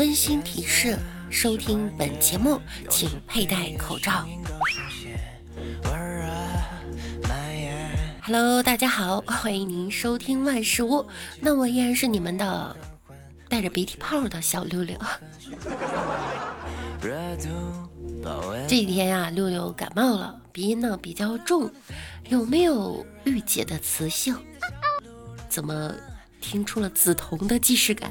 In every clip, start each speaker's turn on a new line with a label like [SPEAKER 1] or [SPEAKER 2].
[SPEAKER 1] 温馨提示：收听本节目请佩戴口罩。Hello，大家好，欢迎您收听万事屋。那我依然是你们的带着鼻涕泡的小六六。这几天呀，六六感冒了，鼻音呢比较重，有没有御姐的磁性？怎么听出了梓潼的既视感？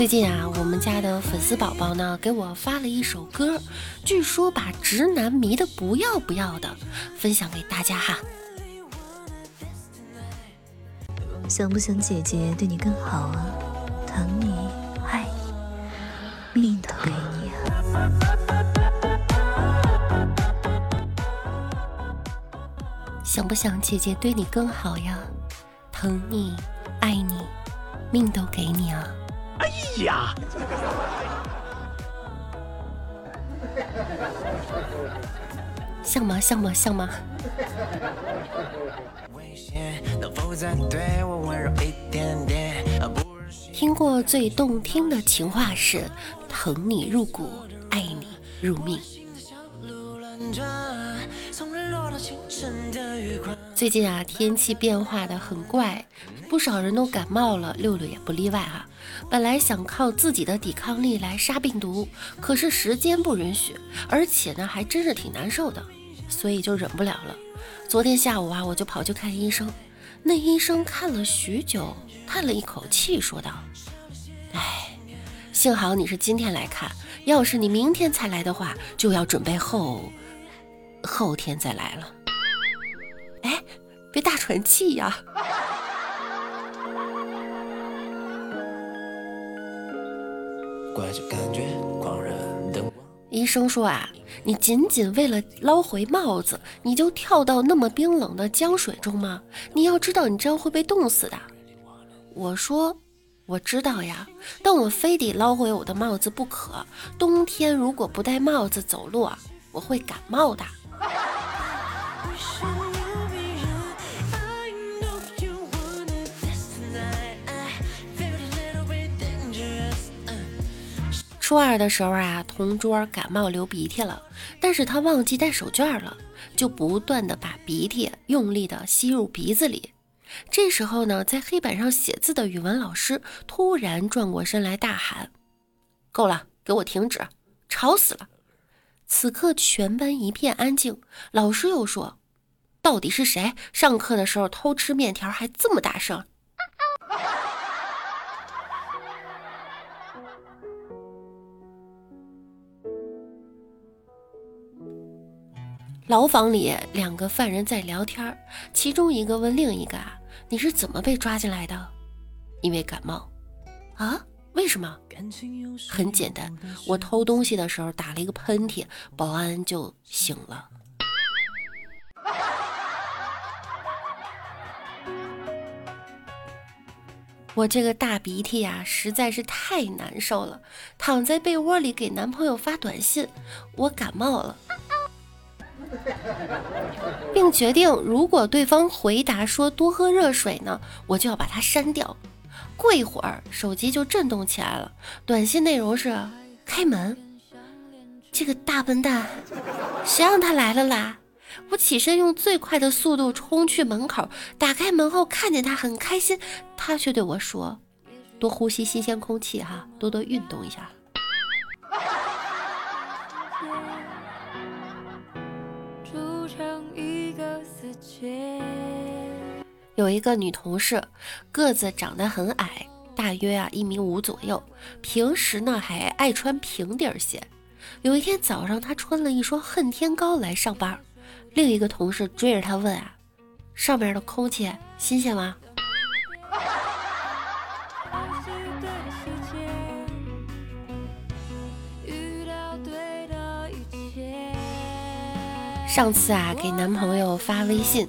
[SPEAKER 1] 最近啊，我们家的粉丝宝宝呢给我发了一首歌，据说把直男迷的不要不要的，分享给大家哈。
[SPEAKER 2] 想不想姐姐对你更好啊？疼你爱你，命都给你啊！
[SPEAKER 1] 想不想姐姐对你更好呀？疼你爱你，命都给你啊！哎呀！像吗？像吗？像吗？听过最动听的情话是“疼你入骨，爱你入命”。最近啊，天气变化的很怪，不少人都感冒了，六六也不例外哈。本来想靠自己的抵抗力来杀病毒，可是时间不允许，而且呢，还真是挺难受的，所以就忍不了了。昨天下午啊，我就跑去看医生，那医生看了许久，叹了一口气，说道：“哎，幸好你是今天来看，要是你明天才来的话，就要准备后后天再来了。”哎，别大喘气呀！医生说啊，你仅仅为了捞回帽子，你就跳到那么冰冷的江水中吗？你要知道，你这样会被冻死的。我说，我知道呀，但我非得捞回我的帽子不可。冬天如果不戴帽子走路啊，我会感冒的。初二的时候啊，同桌感冒流鼻涕了，但是他忘记带手绢了，就不断的把鼻涕用力的吸入鼻子里。这时候呢，在黑板上写字的语文老师突然转过身来大喊：“够了，给我停止，吵死了！”此刻全班一片安静。老师又说：“到底是谁上课的时候偷吃面条还这么大声？”牢房里，两个犯人在聊天其中一个问另一个：“啊，你是怎么被抓进来的？”“因为感冒。”“啊？为什么？”“很简单，我偷东西的时候打了一个喷嚏，保安就醒了。”我这个大鼻涕呀，实在是太难受了，躺在被窝里给男朋友发短信：“我感冒了。”并决定，如果对方回答说多喝热水呢，我就要把它删掉。过一会儿，手机就震动起来了，短信内容是：开门。这个大笨蛋，谁让他来了啦？我起身用最快的速度冲去门口，打开门后看见他很开心，他却对我说：多呼吸新鲜空气哈，多多运动一下。有一个女同事，个子长得很矮，大约啊一米五左右。平时呢还爱穿平底鞋。有一天早上，她穿了一双恨天高来上班。另一个同事追着他问啊：“上面的空气新鲜吗？”上次啊，给男朋友发微信，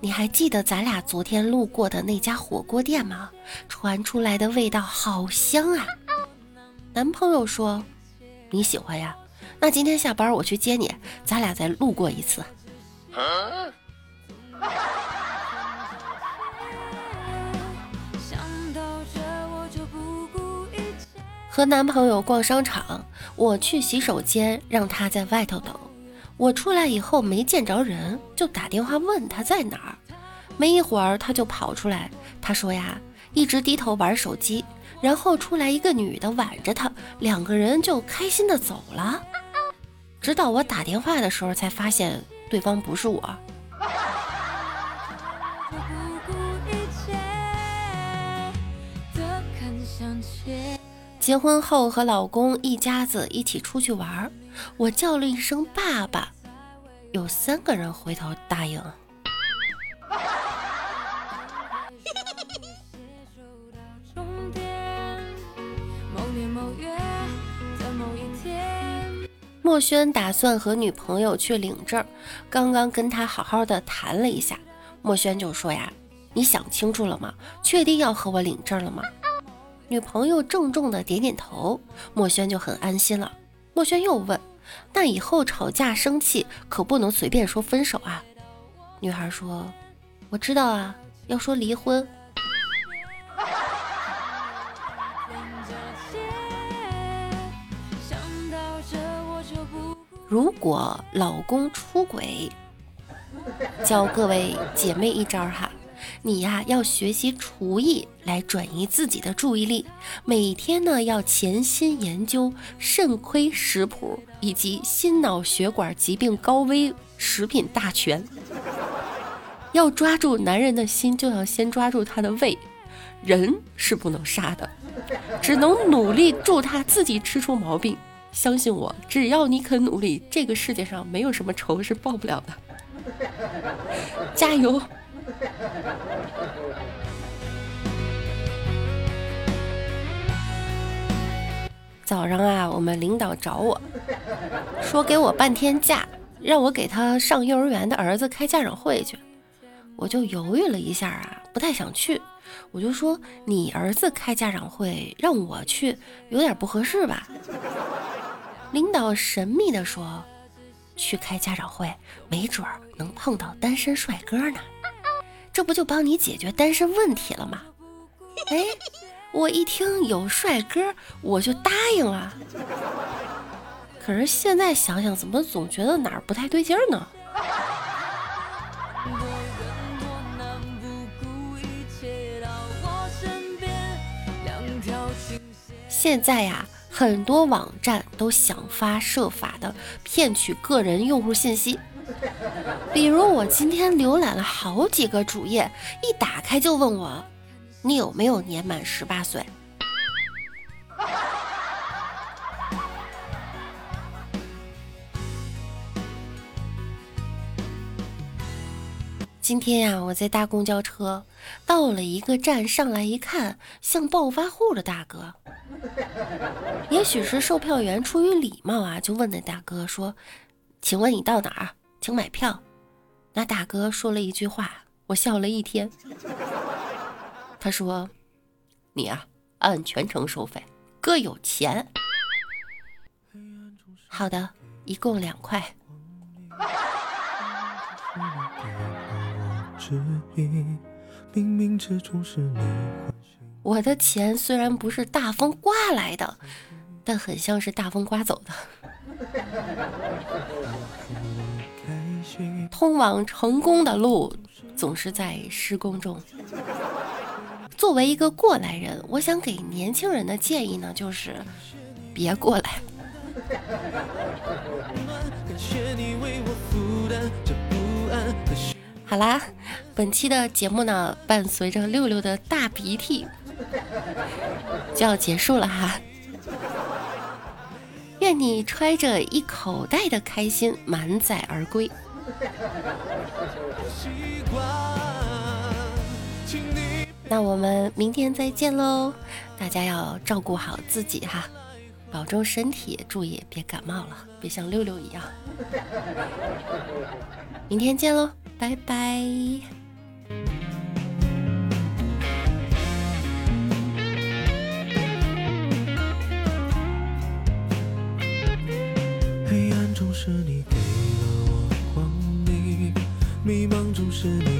[SPEAKER 1] 你还记得咱俩昨天路过的那家火锅店吗？传出来的味道好香啊！男朋友说你喜欢呀，那今天下班我去接你，咱俩再路过一次。和男朋友逛商场，我去洗手间，让他在外头等。我出来以后没见着人，就打电话问他在哪儿。没一会儿他就跑出来，他说呀，一直低头玩手机。然后出来一个女的挽着他，两个人就开心的走了。直到我打电话的时候，才发现对方不是我。结婚后和老公一家子一起出去玩，我叫了一声爸爸，有三个人回头答应。墨轩打算和女朋友去领证，刚刚跟他好好的谈了一下，墨轩就说呀：“你想清楚了吗？确定要和我领证了吗？”女朋友郑重的点点头，墨轩就很安心了。墨轩又问：“那以后吵架生气可不能随便说分手啊？”女孩说：“我知道啊，要说离婚。”如果老公出轨，教各位姐妹一招哈。你呀，要学习厨艺来转移自己的注意力。每天呢，要潜心研究肾亏食谱以及心脑血管疾病高危食品大全。要抓住男人的心，就要先抓住他的胃。人是不能杀的，只能努力助他自己吃出毛病。相信我，只要你肯努力，这个世界上没有什么仇是报不了的。加油！早上啊，我们领导找我说给我半天假，让我给他上幼儿园的儿子开家长会去。我就犹豫了一下啊，不太想去。我就说你儿子开家长会让我去，有点不合适吧？领导神秘的说，去开家长会，没准儿能碰到单身帅哥呢。这不就帮你解决单身问题了吗？哎，我一听有帅哥，我就答应了。可是现在想想，怎么总觉得哪儿不太对劲儿呢？现在呀，很多网站都想方设法的骗取个人用户信息。比如我今天浏览了好几个主页，一打开就问我，你有没有年满十八岁？今天呀，我在搭公交车，到了一个站，上来一看，像暴发户的大哥。也许是售票员出于礼貌啊，就问那大哥说：“请问你到哪儿？”请买票。那大哥说了一句话，我笑了一天。他说：“你啊，按全程收费，哥有钱。”好的，一共两块。我的钱虽然不是大风刮来的，但很像是大风刮走的。通往成功的路总是在施工中。作为一个过来人，我想给年轻人的建议呢，就是别过来。好啦，本期的节目呢，伴随着六六的大鼻涕 就要结束了哈。愿你揣着一口袋的开心满载而归。那我们明天再见喽！大家要照顾好自己哈，保重身体，注意别感冒了，别像六六一样。明天见喽，拜拜。是你